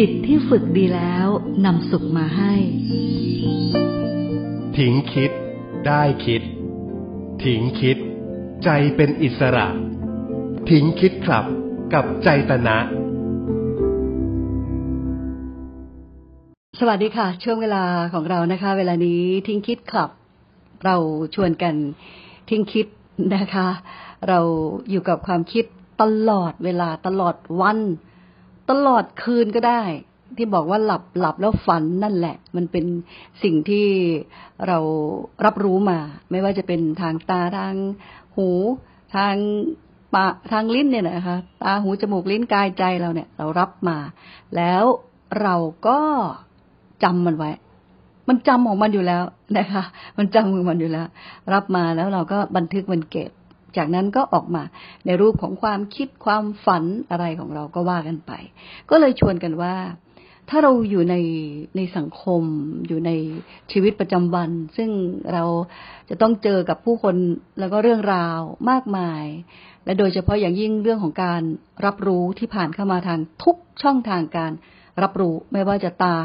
จิตที่ฝึกดีแล้วนำสุขมาให้ ทิ้งคิด ได้คิด ทิ้งคิด ใจเป็นอิสระ ทิ้งคิดครับกับใจตนะ สวัสดีค่ะ ช่วงเวลาของเรานะคะ เวลานี้ทิ้งคิดคลับ เราชวนกันทิ้งคิดนะคะ เราอยู่กับความคิดตลอดเวลาตลอดวัน ตลอดคืนก็ได้ ที่บอกว่าหลับหลับแล้วฝันนั่นแหละ มันเป็นสิ่งที่เรารับรู้มา ไม่ว่าจะเป็นทางตาทางหูทางปากทางลิ้นเนี่ยนะคะตาหูจมูกลิ้นกายใจเราเนี่ย เรารับมา แล้วเราก็จำมันไว้ มันจำของมันอยู่แล้วนะคะ มันจำของมันอยู่แล้ว รับมาแล้วเราก็บันทึกมันเก็บ จากนั้นก็ออกมาในรูปของความคิดความฝันอะไรของเราก็ว่ากันไป ก็เลยชวนกันว่า ถ้าเราอยู่ในในสังคม อยู่ในชีวิตประจำวัน ซึ่งเราจะต้องเจอกับผู้คนแล้วก็เรื่องราวมากมาย และโดยเฉพาะอย่างยิ่งเรื่องของการรับรู้ที่ผ่านเข้ามาทางทุกช่องทางการรับรู้ไม่ว่าจะตา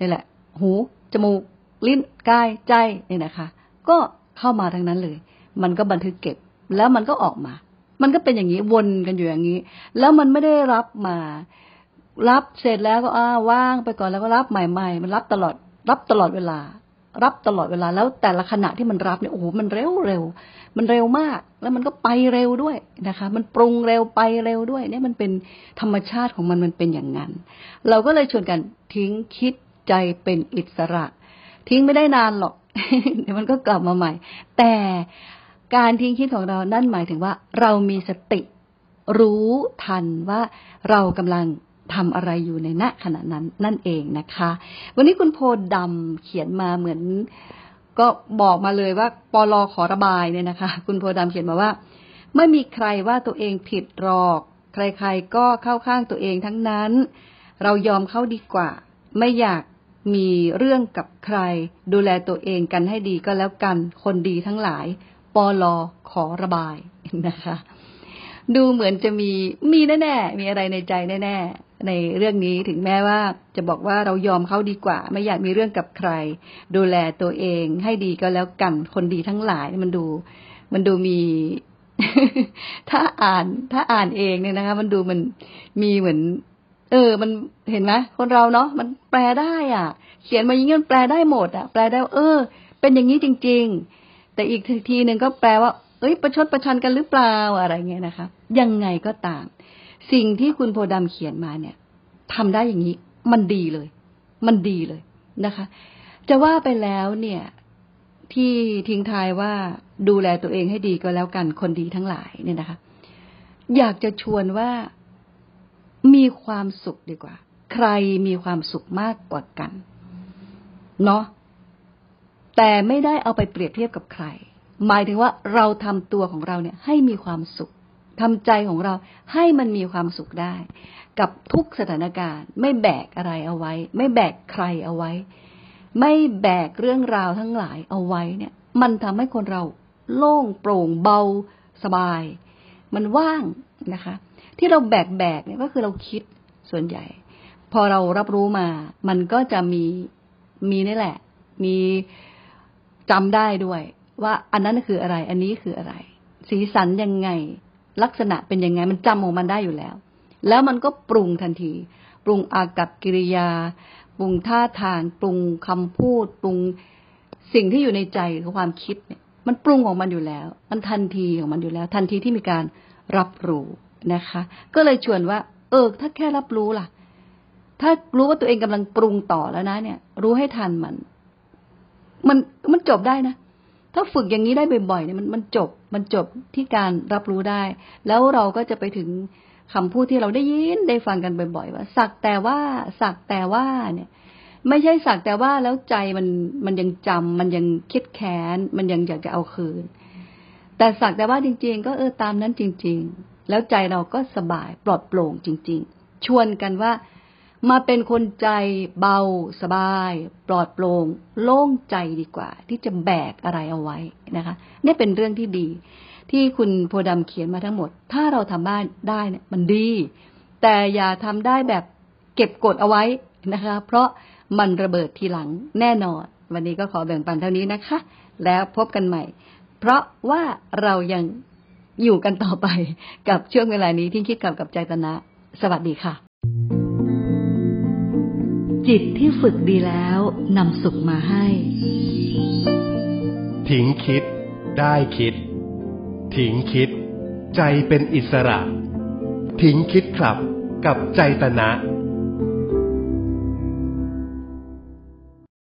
นี่แหละ หูจมูก ลิ้นกายใจเนี่ยนะคะ ก็เข้ามาทั้งนั้นเลย มันก็บันทึกเก็บ แล้วมันก็ออกมา มันก็เป็นอย่างนี้วนกันอยู่อย่างนี้ แล้วมันไม่ได้รับมา รับเสร็จแล้วก็อ้าว่างไปก่อนแล้วก็รับใหม่ๆมันรับตลอด รับตลอดเวลา รับตลอดเวลา แล้วแต่ละขณะที่มันรับเนี่ยโอ้โหมันเร็วเร็วมันเร็วมาก แล้วมันก็ไปเร็วด้วยนะคะ มันปรุงเร็วไปเร็วด้วย เนี่ยมันเป็นธรรมชาติของมันมันเป็นอย่างนั้น เราก็เลยชวนกันทิ้งคิดใจเป็นอิสระ ทิ้งไม่ได้นานหรอกเดี๋ยวมันก็กลับมาใหม่ แต่ การทิ้งคิดของเรานั่นหมายถึงว่า เรามีสติ รู้ทันว่าเรากำลังทำอะไรอยู่ในณขณะนั้นนั่นเองนะคะ วันนี้คุณโพดำเขียนมาเหมือน ก็บอกมาเลยว่าปลอขอระบายเนี่ยนะคะ คุณโพดำเขียนมาว่า ไม่มีใครว่าตัวเองผิดหรอก ใครๆก็เข้าข้างตัวเองทั้งนั้น เรายอมเข้าดีกว่า ไม่อยากมีเรื่องกับใคร ดูแลตัวเองกันให้ดีก็แล้วกัน คนดีทั้งหลาย ลอขอระบายนะคะ ดูเหมือนจะมีมีแน่ๆมีอะไรในใจแน่ ๆ ในเรื่องนี้ถึงแม้ว่าจะบอกว่าเรายอมเขาดีกว่า ไม่อยากมีเรื่องกับใคร ดูแลตัวเองให้ดีก็แล้วกันคนดีทั้งหลายมันดู มันดูมีถ้าอ่านถ้าอ่านเองเนี่ยนะคะ มันดูมันมีเหมือน เออ มันเห็นไหมคนเราเนาะมันแปลได้ อะ เขียนมาอย่างนี้มันแปลได้หมดอะ แปลได้ เออ เป็นอย่างนี้จริง ๆ แต่อีกทีหนึ่งก็แปลว่า เอ้ย ประชดประชันกันหรือเปล่าอะไรเงี้ยนะคะ ยังไงก็ตาม สิ่งที่คุณโพดำเขียนมาเนี่ยทำได้อย่างนี้ มันดีเลย มันดีเลยนะคะ จะว่าไปแล้วเนี่ย ที่ทิ้งท้ายว่าดูแลตัวเองให้ดีก็แล้วกันคนดีทั้งหลายเนี่ยนะคะ อยากจะชวนว่ามีความสุขดีกว่า ใครมีความสุขมากกว่ากัน เนาะ แต่ไม่ได้เอาไปเปรียบเทียบกับใคร หมายถึงว่าเราทำตัวของเราเนี่ยให้มีความสุขทำใจของเราให้มันมีความสุขได้ กับทุกสถานการณ์ ไม่แบกอะไรเอาไว้ ไม่แบกใครเอาไว้ ไม่แบกเรื่องราวทั้งหลายเอาไว้เนี่ย มันทำให้คนเราโล่งโปร่งเบาสบาย มันว่างนะคะ ที่เราแบกแบกเนี่ยก็คือเราคิดส่วนใหญ่ พอเรารับรู้มา มันก็จะมีมีนี่แหละ มี จำได้ด้วย ว่าอันนั้นคืออะไร อันนี้คืออะไร สีสันยังไง ลักษณะเป็นยังไง มันจำของมันได้อยู่แล้ว แล้วมันก็ปรุงทันที ปรุงอากับกิริยา ปรุงท่าทาง ปรุงคำพูด ปรุงสิ่งที่อยู่ในใจคือความคิดเนี่ยมันปรุงของมันอยู่แล้ว มันทันทีของมันอยู่แล้ว ทันทีที่มีการรับรู้นะคะ ก็เลยชวนว่า เออ ถ้าแค่รับรู้ล่ะ ถ้ารู้ว่าตัวเองกำลังปรุงต่อแล้วนะ เนี่ย รู้ให้ทันมัน มันมันจบได้นะ ถ้าฝึกอย่างนี้ได้บ่อยๆเนี่ยมันมันจบมันจบที่การรับรู้ได้ แล้วเราก็จะไปถึงคำพูดที่เราได้ยินได้ฟังกันบ่อยๆว่า สักแต่ว่า สักแต่ว่าเนี่ย ไม่ใช่สักแต่ว่าแล้วใจมันมันยังจำมันยังคิดแค้น มันยังอยากจะเอาคืน แต่สักแต่ว่าจริง ๆ ก็เออตามนั้นจริง ๆ แล้วใจเราก็สบายปลอดโปร่งจริง ๆ ชวนกันว่า มาเป็นคนใจเบาสบาย ปลอดโปร่งโล่งใจดีกว่า ที่จะแบกอะไรเอาไว้นะคะนี่เป็นเรื่องที่ดี ที่คุณโพดำเขียนมาทั้งหมด ถ้าเราทำาบ้านได้เนี่ยมันดี แต่อย่าทำได้แบบเก็บกดเอาไว้นะคะ เพราะมันระเบิดทีหลังแน่นอน วันนี้ก็ขอแบ่งปันเท่านี้นะคะ แล้วพบกันใหม่ เพราะว่าเรายังอยู่กันต่อไปกับช่วงเวลานี้ที่คิดกับกับใจตนะ สวัสดีค่ะ จิตที่ฝึกดีแล้วนำสุขมาให้ ทิ้งคิด ได้คิด ทิ้งคิด ใจเป็นอิสระ ทิ้งคิดครับ กับใจตนะ